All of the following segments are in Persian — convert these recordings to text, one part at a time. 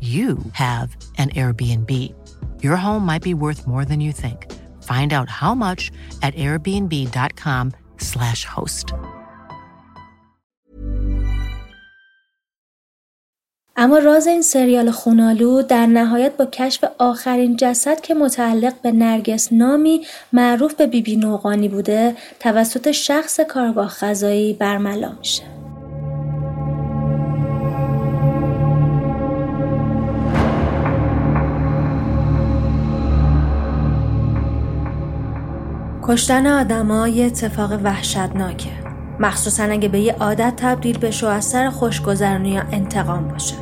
you have an Airbnb. Your home might be worth more than you think. Find out how much at airbnb.com/slash host. اما راز این سریال خونالو در نهایت با کشف آخرین جسد که متعلق به نرگس نامی معروف به بیبی نوقانی بوده توسط شخص کارگاه غذایی برملا میشه. کشتن آدما یه اتفاق وحشتناکه. مخصوصا اگه به یه عادت تبدیل بشه و از سر خوشگذرانی یا انتقام باشه.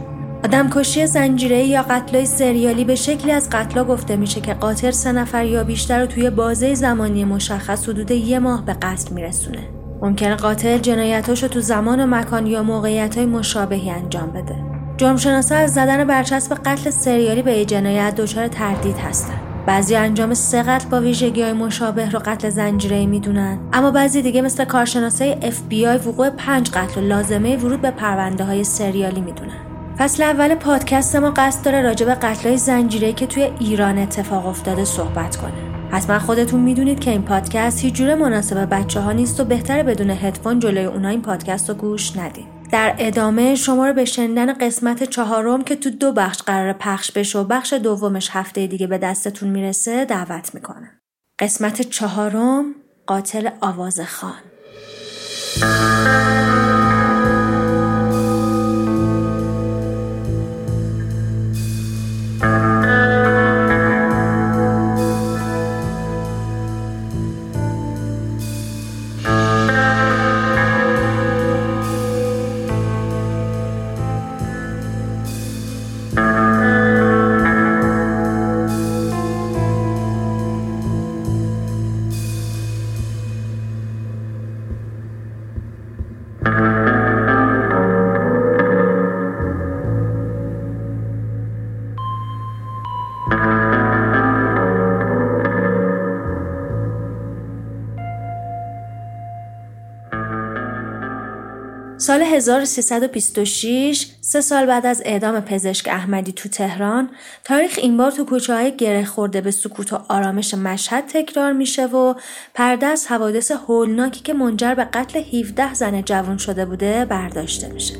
آدم کشی زنجیره یا قتلای سریالی به شکلی از قتلا گفته میشه که قاتل سه نفر یا بیشتر رو توی بازه زمانی مشخص حدود یه ماه به قتل میرسونه. ممکنه قاتل جنایتاشو تو زمان و مکان یا موقعیت های مشابهی انجام بده. جرمشناسا از زدن برچسب قتل سریالی به یه جنایت دچار تردید هستن. بعضی انجام سه قتل با ویژگی های مشابه رو قتل زنجیره می‌دونن. اما بعضی دیگه مثل کارشناسای FBI وقوع پنج قتل و لازمه ورود به پرونده های سریالی می‌دونن. فصل اول پادکست ما قصد داره راجع به قتل های زنجیره که توی ایران اتفاق افتاده صحبت کنه. حتما خودتون می‌دونید که این پادکست هیچ جوره مناسب بچه ها نیست و بهتره بدون هدفون جلوی اونا این پادکست رو گوش ندید در ادامه شما رو به شنیدن قسمت چهارم که تو دو بخش قرار پخش بشه و بخش دومش هفته دیگه به دستتون می‌رسه دعوت می‌کنم. قسمت چهارم قاتل آواز خان سال 1326 سه سال بعد از اعدام پزشک احمدی تو تهران تاریخ این بار تو کوچه های گره خورده به سکوت و آرامش مشهد تکرار میشه و پرده از حوادث هولناکی که منجر به قتل 17 زن جوان شده بوده برداشته میشه.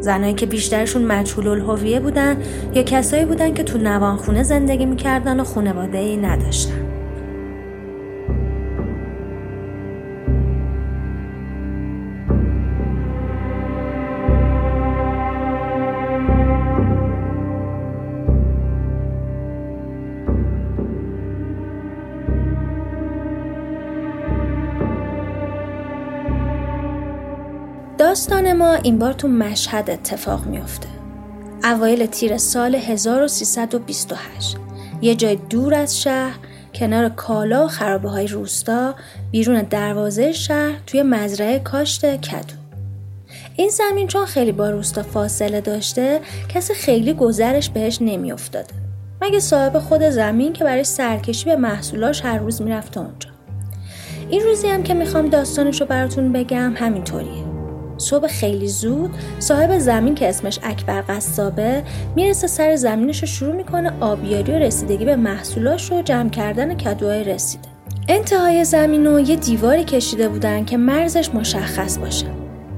زنایی که بیشترشون مجهول الهویه بودن یا کسایی بودن که تو نوانخونه زندگی می‌کردن و خانواده ای نداشتن. داستان ما این بار تو مشهد اتفاق میافته. اوایل تیر سال 1328 یه جای دور از شهر کنار کالا و خرابه های روستا بیرون دروازه شهر توی مزرعه کاشت کدو. این زمین چون خیلی با روستا فاصله داشته کسی خیلی گذرش بهش نمیافتاده. مگه صاحب خود زمین که برای سرکشی به محصولاش هر روز می‌رفته اونجا. این روزی هم که می‌خوام داستانش رو براتون بگم همینطوریه. صبح خیلی زود صاحب زمین که اسمش اکبر قصابه می‌رسه سر زمینش رو شروع می‌کنه آبیاری و رسیدگی به محصولاش رو جمع کردن کدوهای رسیده. انتهای زمین رو یه دیواری کشیده بودن که مرزش مشخص باشه.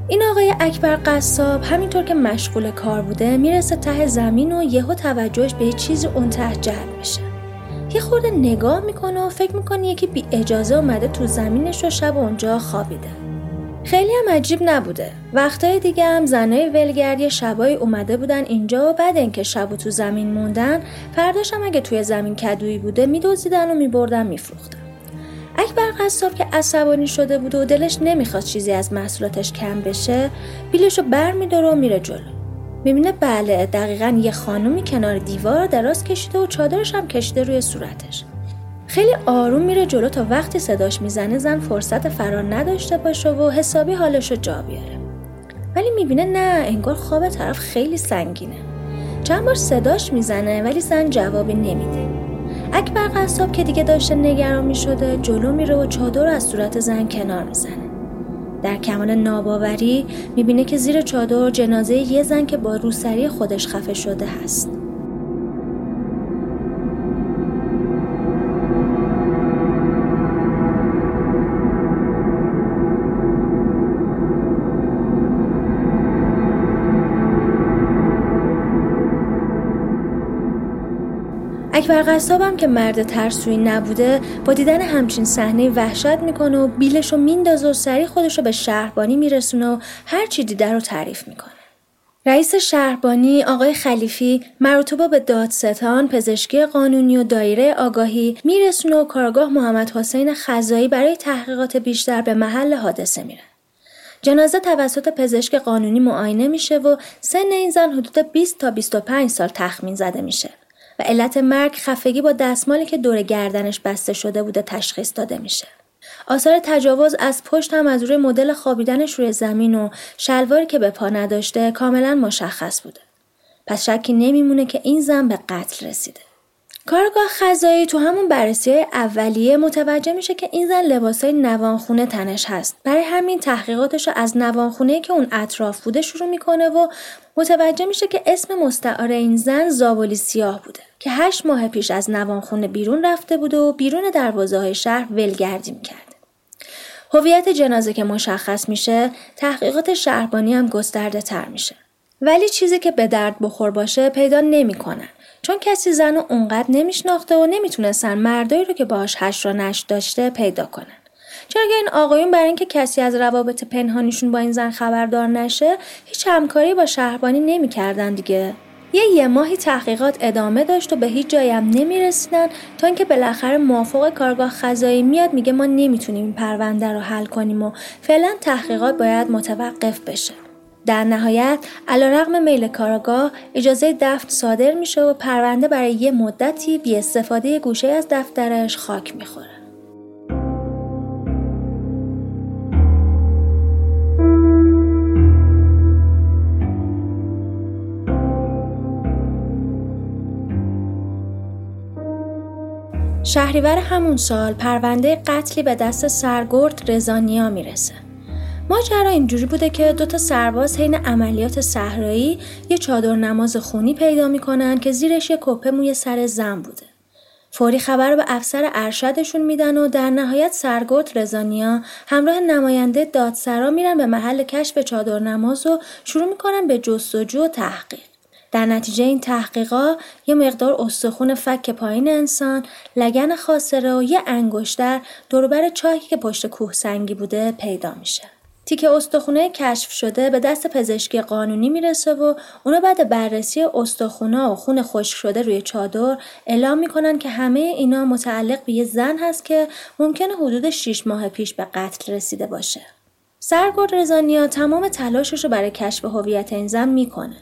این آقای اکبر قصاب همینطور که مشغول کار بوده می‌رسه ته زمین و یهو توجهش به یه چیزی اون ته جلب میشه. یه خورده نگاه می‌کنه و فکر می‌کنه یکی بی اجازه اومده تو زمینش و شب اونجا خوابیده. خیلی هم عجیب نبوده. وقتای دیگه هم زنای ولگردی شبایی اومده بودن اینجا و بعد اینکه شب و تو زمین موندن فرداش هم اگه توی زمین کدویی بوده میدوزیدن و میبردن میفروختن. اکبر قصاب که عصبانی شده بود و دلش نمی‌خواد چیزی از محصولاتش کم بشه بیلش رو بر میداره و میره جلو. می‌بینه بله دقیقا یه خانومی کنار دیوار دراز کشیده و چادرش هم کشیده روی صورتش. خیلی آروم میره جلو تا وقتی صداش می‌زنه زن فرصت فرار نداشته باشه و حسابی حالش رو جا بیاره. ولی می‌بینه نه انگار خواب طرف خیلی سنگینه. چند بار صداش می‌زنه ولی زن جوابی نمیده. اکبر قصاب که دیگه داشته نگران می‌شده جلو میره و چادر از صورت زن کنار می‌زنه. در کمال ناباوری می‌بینه که زیر چادر جنازه یه زن که با روسری خودش خفه شده هست. اکبر قصابم که مرد ترسویی نبوده با دیدن همچین صحنه وحشت می‌کنه و بیلش رو میندازه و سریع خودش رو به شهربانی میرسونه و هر چی دیده رو تعریف می‌کنه. رئیس شهربانی آقای خلیفی مرتوبه به دادستان پزشکی قانونی و دایره آگاهی میرسونه و کارگاه محمد حسین خزایی برای تحقیقات بیشتر به محل حادثه میره. جنازه توسط پزشک قانونی معاینه میشه و سن این زن حدود 20 تا 25 سال تخمین زده میشه. و علت مرگ خفگی با دستمالی که دور گردنش بسته شده بوده تشخیص داده میشه. آثار تجاوز از پشت هم از روی مدل خوابیدنش روی زمین و شلواری که به پا نداشته کاملا مشخص بوده. پس شکی نمیمونه که این زن به قتل رسیده. کارگاه خزایی تو همون بررسی اولیه متوجه میشه که این زن لباسای نوانخونه تنش هست. برای همین تحقیقاتش رو از نوانخونه که اون اطراف بوده شروع می‌کنه و متوجه میشه که اسم مستعار این زن زابولی سیاه بوده که هشت ماه پیش از نوانخونه بیرون رفته بوده و بیرون دروازه های شهر ولگردی می‌کرده. هویت جنازه که مشخص میشه تحقیقات شهربانی هم گسترده تر میشه. ولی چیزی که به درد بخور باشه پیدا نمی‌کنن چون کسی زن رو اونقدر نمیشناخته و نمی‌تونستن مردایی رو که باهاش هش را نش داشته پیدا کنن. چرا که این آقایون برای اینکه کسی از روابط پنهانیشون با این زن خبردار نشه هیچ همکاری با شهربانی نمی‌کردن دیگه. یه یه ماهی تحقیقات ادامه داشت و به هیچ جایی هم نمی‌رسیدن تا اینکه بالاخره موافق کارگاه خزایی میاد میگه ما نمی‌تونیم این پرونده رو حل کنیم و فعلا تحقیقات باید متوقف بشه. در نهایت رقم میل کارگاه اجازه دفن صادر میشه و پرونده برای یه مدتی بی استفاده گوشه از دفترش خاک می‌خوره. شهریور همون سال پرونده قتلی به دست سرگرد رزانیا می‌رسه. ماجرا اینجوری بوده که دو تا سرباز حین عملیات صحرایی یه چادر نماز خونی پیدا می‌کنن که زیرش یه کپه موی سر زن بوده. فوری خبر رو به افسر ارشدشون میدن و در نهایت سرگرد رزانیا همراه نماینده دادسرا میرن به محل کشف چادر نماز و شروع می‌کنن به جستجو و تحقیق. در نتیجه این تحقیقا یه مقدار استخون فک پایین انسان، لگن خاصره و یه انگشتر دوربر چاهی که پشت کوه سنگی بوده پیدا میشه. تیکه استخونه کشف شده به دست پزشکی قانونی می‌رسه و اونا بعد بررسی استخونه و خون خشک شده روی چادر اعلام می‌کنن که همه اینا متعلق به یه زن هست که ممکنه حدود 6 ماه پیش به قتل رسیده باشه. سرگرد رزانیا تمام تلاشش رو برای کشف هویت این زن می‌کنه.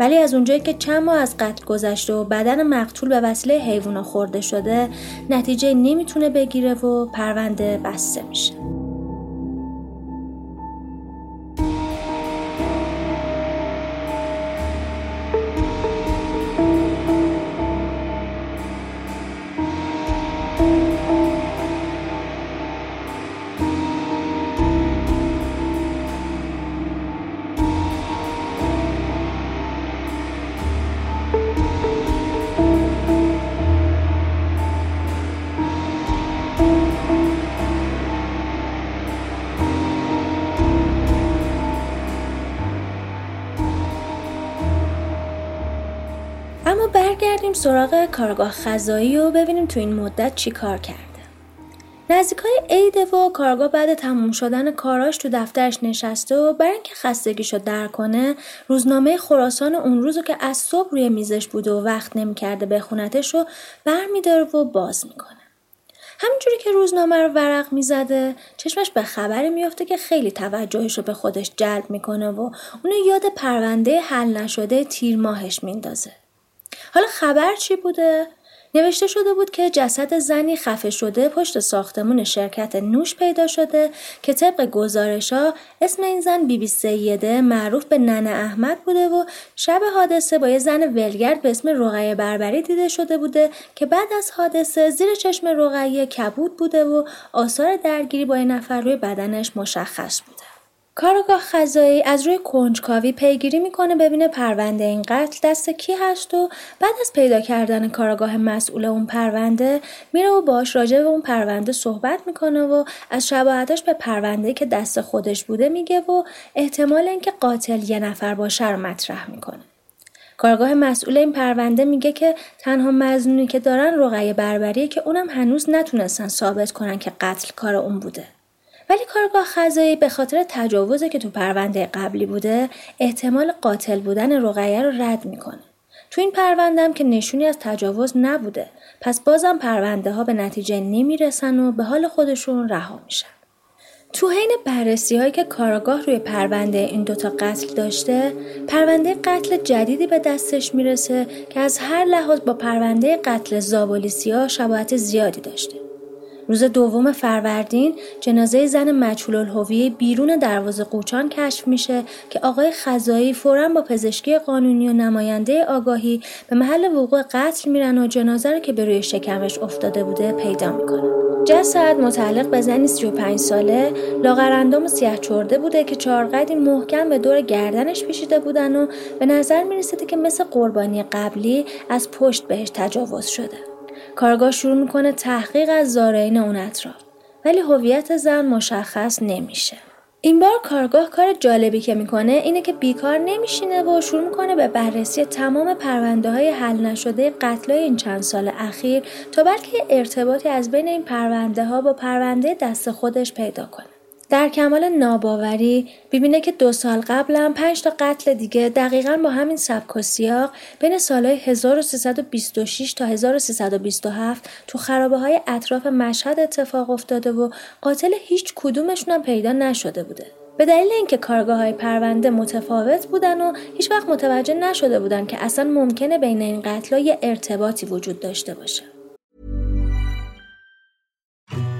ولی از اونجایی که چند ماه از قتل گذشته و بدن مقتول به وسیله حیوونا خورده شده نتیجه نمی‌تونه بگیره و پرونده بسته میشه. سراغ کارگاه خزایی و ببینیم تو این مدت چی کار کرده. نزدیکای عید و کارگاه بعد تموم شدن کاراش تو دفترش نشسته و برای اینکه خستگیشو در کنه روزنامه خراسان اون روزو که از صبح روی میزش بوده و وقت نمی‌کرده بخونتش رو برمیداره و باز می‌کنه. همینجوری که روزنامه رو ورق می‌زده چشمش به خبری میافته که خیلی توجهش رو به خودش جلب می‌کنه و اونو یاد پرونده حل نشده تیر ماهش میندازه. حالا خبر چی بوده؟ نوشته شده بود که جسد زنی خفه شده پشت ساختمون شرکت نوش پیدا شده که طبق گزارش ها اسم این زن بیبی بی سیده معروف به ننه احمد بوده و شب حادثه با یه زن ولگرد به اسم رقیه بربری دیده شده بوده که بعد از حادثه زیر چشم رقیه کبود بوده و آثار درگیری با این نفر روی بدنش مشخص بوده. کارگاه خزایی از روی کنجکاوی پیگیری می‌کنه ببینه پرونده این قتل دست کی هست و بعد از پیدا کردن کارگاه مسئول اون پرونده میره و باش راجع به اون پرونده صحبت می‌کنه و از شباهتش به پرونده که دست خودش بوده میگه و احتمال اینکه قاتل یه نفر باشه رو مطرح می‌کنه. کارگاه مسئول این پرونده میگه که تنها مزنونی که دارن رقیه بربریه که اونم هنوز نتونستن ثابت کنن که قتل کار اون بوده. ولی کارگاه خزایی به خاطر تجاوزی که تو پرونده قبلی بوده احتمال قاتل بودن رقیه رو رد می‌کنه. تو این پرونده هم که نشونی از تجاوز نبوده پس بازم پرونده ها به نتیجه نمی‌رسن و به حال خودشون رها میشن. تو حین بررسی هایی که کارگاه روی پرونده این دوتا قتل داشته پرونده قتل جدیدی به دستش می‌رسه که از هر لحاظ با پرونده قتل زابولیسیا شباهت زیادی داشته روز دوم فروردین جنازه زن مجهول الهویه بیرون دروازه قوچان کشف میشه که آقای خزایی فورا با پزشکی قانونی و نماینده آگاهی به محل وقوع قتل میرن و جنازه رو که به روی شکمش افتاده بوده پیدا می‌کنن. جسد متعلق به زنی 35 ساله لاغرندام و سیاه چرده بوده که چارقدی محکم به دور گردنش پیشیده بودن و به نظر می‌رسیده که مثل قربانی قبلی از پشت بهش تجاوز شده. کارگاه شروع می‌کنه تحقیق از زارعین اون اطراف ولی هویت زن مشخص نمیشه این بار کارگاه کار جالبی که می‌کنه اینه که بیکار نمیشینه و شروع می‌کنه به بررسی تمام پرونده های حل نشده قتل این چند سال اخیر تا بلکه ارتباطی از بین این پرونده ها با پرونده دست خودش پیدا کنه. در کمال ناباوری ببینه که دو سال قبل هم پنج تا قتل دیگه دقیقا با همین سبک و سیاق بین سالهای 1326 تا 1327 تو خرابه های اطراف مشهد اتفاق افتاده و قاتل هیچ کدومشون هم پیدا نشده بوده. به دلیل اینکه کارگاه های پرونده متفاوت بودن و هیچ وقت متوجه نشده بودن که اصلا ممکنه بین این قتل یه ارتباطی وجود داشته باشه.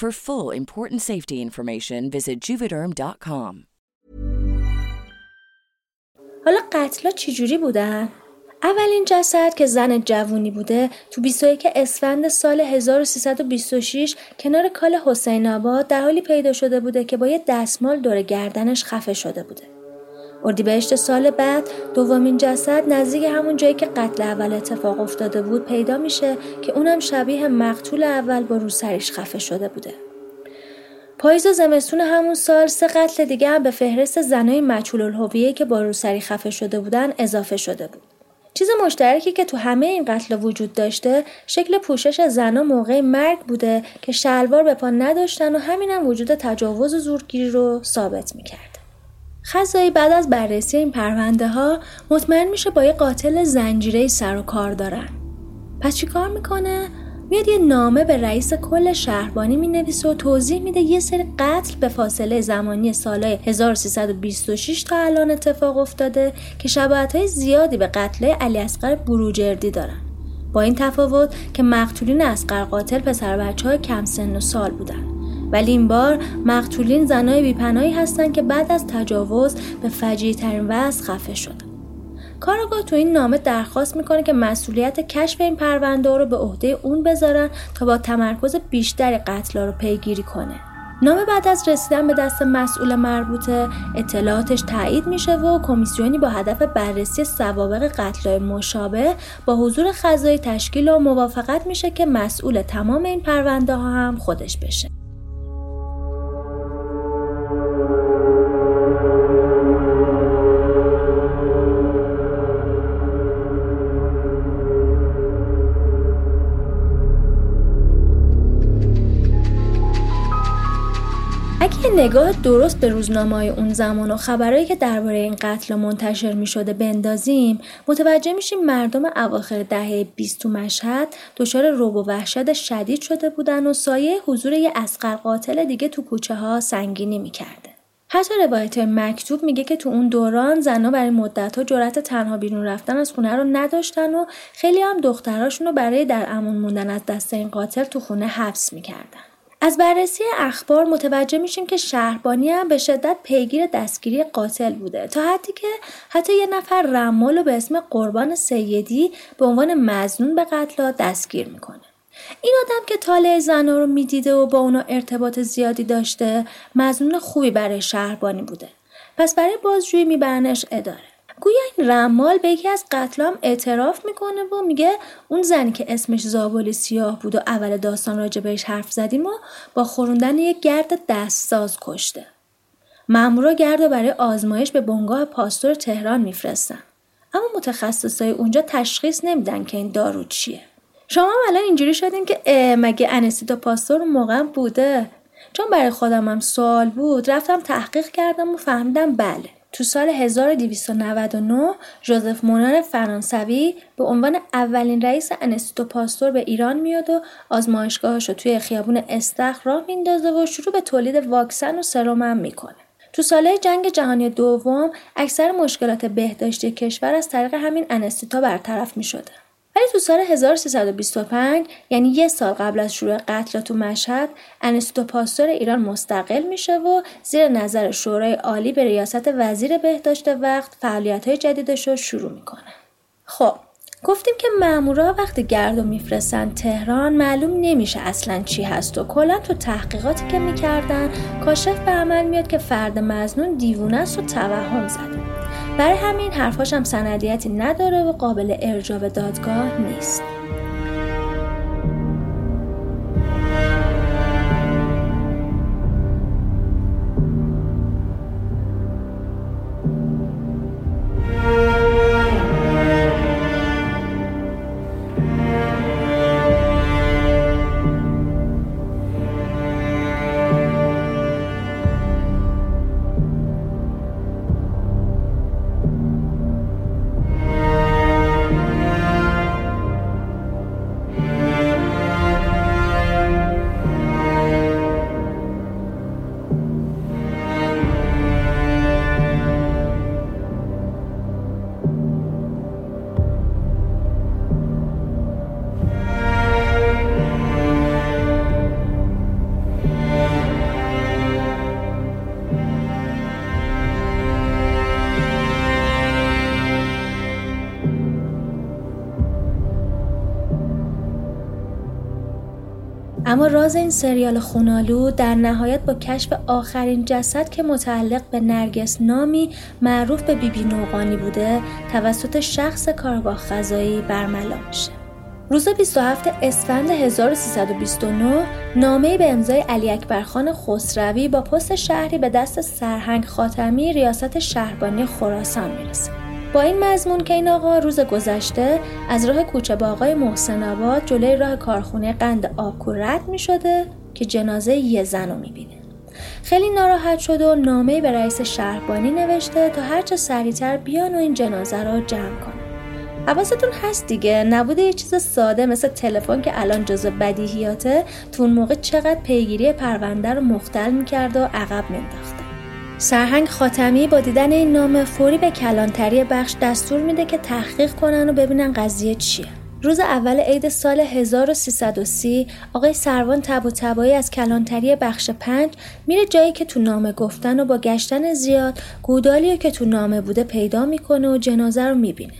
For full important safety information visit juvederm.com. حالا قتلا چجوری بودن؟ اولین جسد که زن جوونی بوده تو 21 اسفند سال 1326 کنار کال حسین آباد در حالی پیدا شده بوده که با یه دستمال دور گردنش خفه شده بوده. اردیبهشت سال بعد دومین جسد نزدیک همون جایی که قتل اول اتفاق افتاده بود پیدا میشه که اونم شبیه مقتول اول با روسریش خفه شده بوده. پاییز و زمستون همون سال سه قتل دیگه هم به فهرست زنای مچول الهویه که با روسری خفه شده بودن اضافه شده بود. چیز مشترکی که تو همه این قتل وجود داشته شکل پوشش زنا موقع مرگ بوده که شلوار به پا نداشتن و همینم وجود تجاوز و زورگیری رو ثابت می‌کرد. خزایی بعد از بررسی این پرونده ها مطمئن میشه با یه قاتل زنجیره سر و کار دارن. پس چی کار می‌کنه؟ میاد یه نامه به رئیس کل شهربانی می‌نویسه و توضیح میده یه سری قتل به فاصله زمانی سالهای 1326 تا الان اتفاق افتاده که شباهت های زیادی به قتل علی اصغر بروجردی دارن. با این تفاوت که مقتولین اصغر قاتل پسر بچه های کم سن و سال بودن. ولی این بار مقتولین زنای بیپناهی هستند که بعد از تجاوز به فجیع ترین وضع خفه شدن. کارگاه تو این نامه درخواست می‌کنه که مسئولیت کشف این پرونده رو به عهده اون بذارن تا با تمرکز بیشتری قتلا رو پیگیری کنه. نامه بعد از رسیدن به دست مسئول مربوطه اطلاعاتش تایید میشه و کمیسیونی با هدف بررسی سوابق قتل مشابه با حضور خزایی تشکیل و موافقت میشه که مسئول تمام این پرونده ها هم خودش بشه. نگاه درست به روزنامه های اون زمان و خبرهایی که درباره این قتل منتشر می شده بندازیم متوجه میشیم مردم اواخر دهه 20 تو مشهد دچار روب و وحشت شدید شده بودن و سایه حضور یه اسقر قاتل دیگه تو کوچه ها سنگینی می‌کرده. حتی روایت مکتوب میگه که تو اون دوران زنها برای مدت ها جرأت تنها بیرون رفتن از خونه رو نداشتن و خیلی هم دختراشون رو برای در امون موندن از دست این قاتل تو خونه حبس می‌کردن. از بررسی اخبار متوجه میشیم که شهربانی هم به شدت پیگیر دستگیری قاتل بوده. تا حدی که حتی یه نفر رمال به اسم قربان سیدی به عنوان مزنون به قتل دستگیر می‌کنه. این آدم که طالع زنا رو می‌دیده و با اونا ارتباط زیادی داشته مزنون خوبی برای شهربانی بوده. پس برای بازجویی میبرنش اداره. گویا این رمال به یکی از قتلام اعتراف می‌کنه و میگه اون زنی که اسمش زابل سیاه بود و اول داستان راجع بهش حرف زدیم و با خوروندن یک گرد دستساز کشته. مامورا گرد برای آزمایش به بنگاه پاستور تهران میفرستن. اما متخصصای اونجا تشخیص نمیدن که این دارو چیه. شما هم الان اینجوری شدین که مگه انستیتا پاستور موقع بوده چون برای خودم هم سوال بود رفتم تحقیق کردم و فهمیدم بله تو سال 1299 ژوزف مونر فرانسوی به عنوان اولین رئیس انستیتو پاستور به ایران میاد و آزمایشگاهش رو توی خیابون استخر راه میندازه و شروع به تولید واکسن و سرم هم می‌کنه. تو ساله جنگ جهانی دوم اکثر مشکلات بهداشتی کشور از طریق همین انستیتا برطرف می شده. ولی تو سال 1325 یعنی یه سال قبل از شروع قتل تو مشهد انستو پاستور ایران مستقل میشه و زیر نظر شورای عالی به ریاست وزیر بهداشت وقت فعالیت های جدیدش رو شروع می‌کنه. خب گفتیم که مامورا وقتی گردو میفرستن تهران معلوم نمیشه اصلا چی هست و کلا تو تحقیقاتی که می‌کردن کاشف به عمل میاد که فرد مزنون دیوونه است و توهم زده. برای همین حرفاش هم سندیتی نداره و قابل ارجاع به دادگاه نیست. اما راز این سریال خونالو در نهایت با کشف آخرین جسد که متعلق به نرگس نامی معروف به بیبی نوقانی بوده توسط شخص کارگاه خزایی برملا میشه. روز 27 اسفند 1329 نامه به امضای علی اکبرخان خسروی با پست شهری به دست سرهنگ خاتمی ریاست شهربانی خراسان می‌رسه. با این مضمون که این آقا روز گذشته از راه کوچه با آقای محسن آباد جلوی راه کارخونه قند آبکو رد می شده که جنازه یه زن رو می بینه. خیلی ناراحت شد و نامه به رئیس شهربانی نوشته تا هرچه سریعتر بیان و این جنازه رو جمع کنه. حواستون هست دیگه نبوده یه چیز ساده مثل تلفن که الان جزو بدیهیاته تو اون موقع چقدر پیگیری پرونده رو مختل می‌کرد و عقب مینداخته سرهنگ خاتمی با دیدن این نامه فوری به کلانتری بخش دستور میده که تحقیق کنن و ببینن قضیه چیه. روز اول عید سال 1330 آقای سروان تب و تبایی از کلانتری بخش پنج میره جایی که تو نامه گفتن و با گشتن زیاد گودالی که تو نامه بوده پیدا می‌کنه و جنازه رو می‌بینه.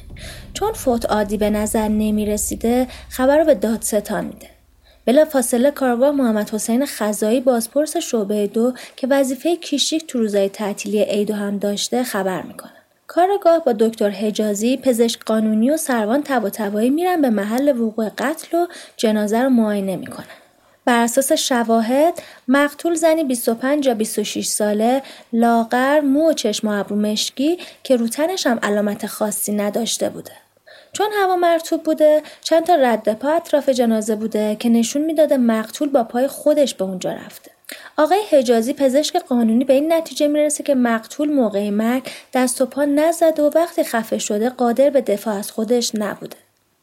چون فوت عادی به نظر نمی‌رسیده خبر رو به دادستان میده. بلا فاصله کارگاه محمد حسین خزایی بازپرس شعبه دو که وظیفه کیشیک تو روزای تعطیلی عید هم داشته خبر می‌کنه. کارگاه با دکتر حجازی پزشک قانونی و سروان تب و تبایی میرن به محل وقوع قتل و جنازه رو معاینه می‌کنن. بر اساس شواهد مقتول زنی 25 یا 26 ساله لاغر مو و چشم و ابرو مشکی که رو تنش هم علامت خاصی نداشته بوده. چون هوا مرتوب بوده چند تا رد پا اطراف جنازه بوده که نشون می‌داده مقتول با پای خودش به اونجا رفته. آقای حجازی پزشک قانونی به این نتیجه می‌رسه که مقتول موقع مرگ دست و پا نزده و وقتی خفه شده قادر به دفاع از خودش نبوده.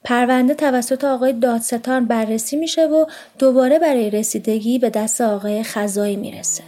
پرونده توسط آقای دادستان بررسی میشه و دوباره برای رسیدگی به دست آقای خزایی می‌رسه.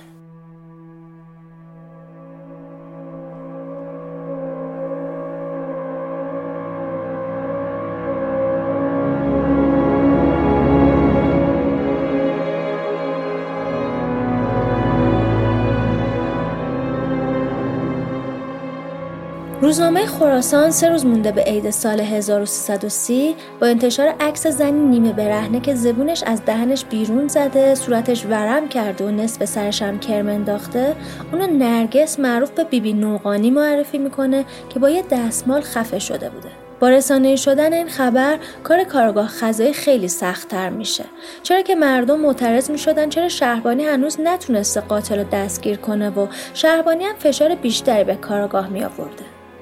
روزنامه خراسان سه روز مونده به عید سال 1330 با انتشار عکس زنی نیمه برهنه که زبونش از دهنش بیرون زده صورتش ورم کرده و نصف سرش هم کرم انداخته اونو نرگس معروف به بیبی نوقانی معرفی می‌کنه که با یه دستمال خفه شده بوده. با رسانه شدن این خبر کار کارگاه خزایی خیلی سختتر میشه. چرا که مردم معترض می‌شدن چرا شهربانی هنوز نتونسته قاتل رو دستگیر کنه و شهربانی هم فشار بیشتری به کارگاه می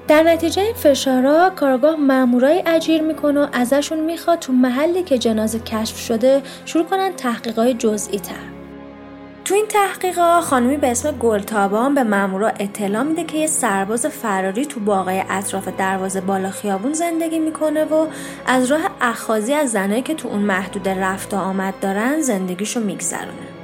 در نتیجه این فشارا کارگاه مامورای اجیر می‌کنه و ازشون می‌خواد تو محلی که جنازه کشف شده شروع کنن تحقیقای جزئی تر. تو این تحقیقا خانمی به اسم گلتابان به مامورا اطلاع میده که یه سرباز فراری تو باغای اطراف دروازه بالا خیابون زندگی می‌کنه و از راه اخازی از زنایی که تو اون محدود رفت آمد دارن زندگیشو میگذرونه.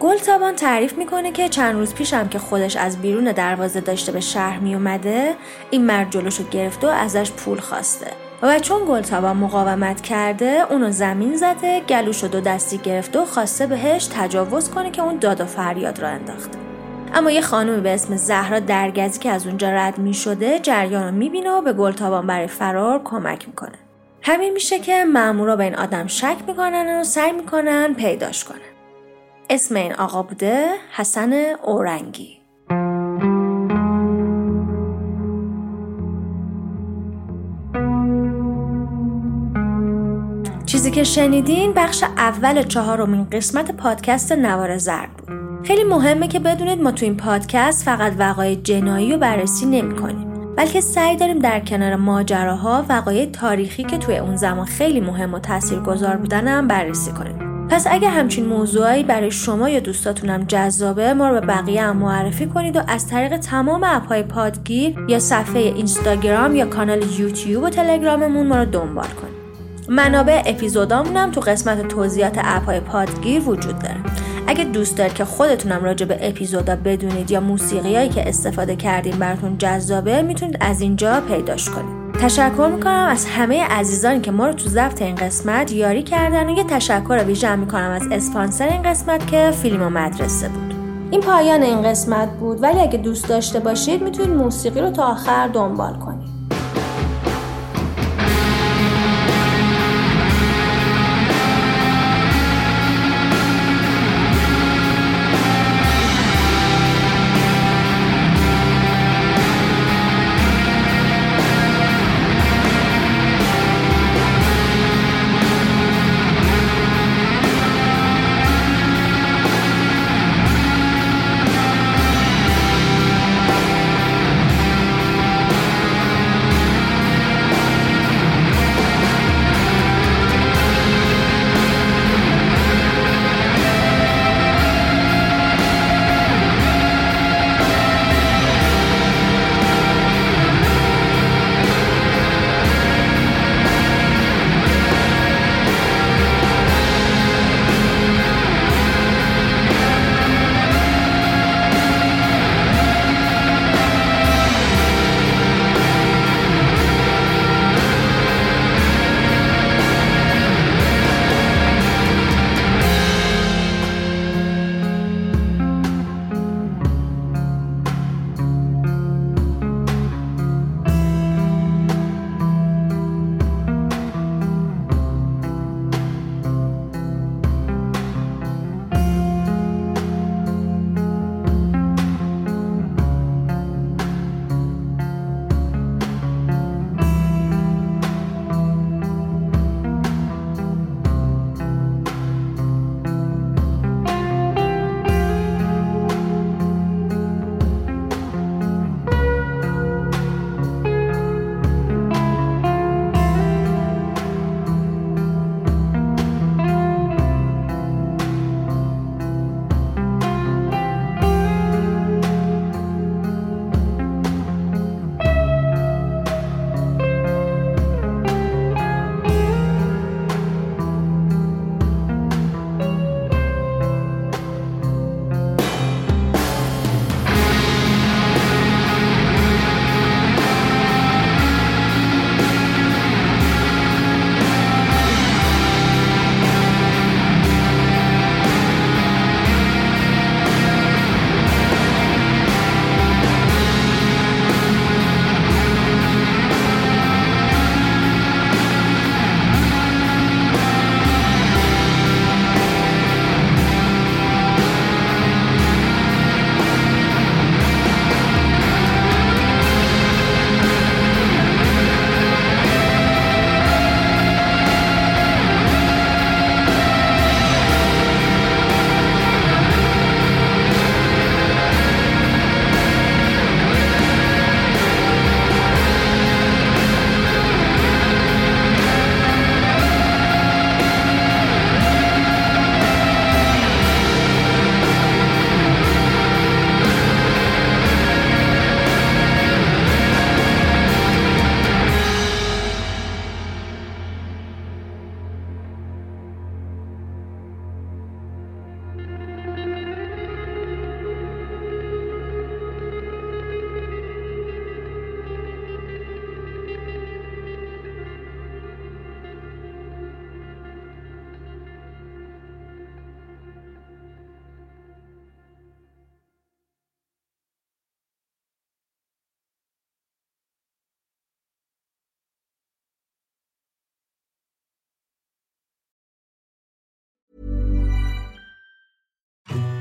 گلتابان تعریف می‌کنه که چند روز پیشم که خودش از بیرون دروازه داشته به شهر میومده این مرد جلوشو گرفته و ازش پول خواسته. و چون گلتابان مقاومت کرده اونو زمین زده گلوشو دو دستی گرفته و خواسته بهش تجاوز کنه که اون داد و فریاد را انداخته اما یه خانومی به اسم زهرا درگزی که از اونجا رد می شده جریان رو می‌بینه و به گلتابان برای فرار کمک می‌کنه. همین میشه که مامورا به این آدم شک می‌کنن و سعی می‌کنن پیداش کنن. اسم این آقا بوده حسن اورنگی. چیزی که شنیدین بخش اول چهارمین قسمت پادکست نوار زرد بود. خیلی مهمه که بدونید ما تو این پادکست فقط وقایع جنایی رو بررسی نمی کنیم بلکه سعی داریم در کنار ماجراها وقایع تاریخی که توی اون زمان خیلی مهم و تاثیرگذار بودن هم بررسی کنیم. پس اگه همچین موضوعایی برای شما یا دوستاتونم جذابه ما رو به بقیه هم معرفی کنید و از طریق تمام اپهای پادگیر یا صفحه اینستاگرام یا کانال یوتیوب و تلگراممون ما رو دنبال کنید منابع اپیزودامون هم تو قسمت توضیحات اپهای پادگیر وجود داره. اگه دوست دارید که خودتونم راجع به اپیزودا بدونید یا موسیقیایی که استفاده کردیم براتون جذابه می‌تونید از اینجا پیداش کنید. تشکر می‌کنم از همه عزیزانی که ما رو تو ضبط این قسمت یاری کردن و یه تشکر ویژه می‌کنم از اسپانسر این قسمت که فیلم و مدرسه بود. این پایان این قسمت بود ولی اگه دوست داشته باشید می‌تونید موسیقی رو تا آخر دنبال کنید.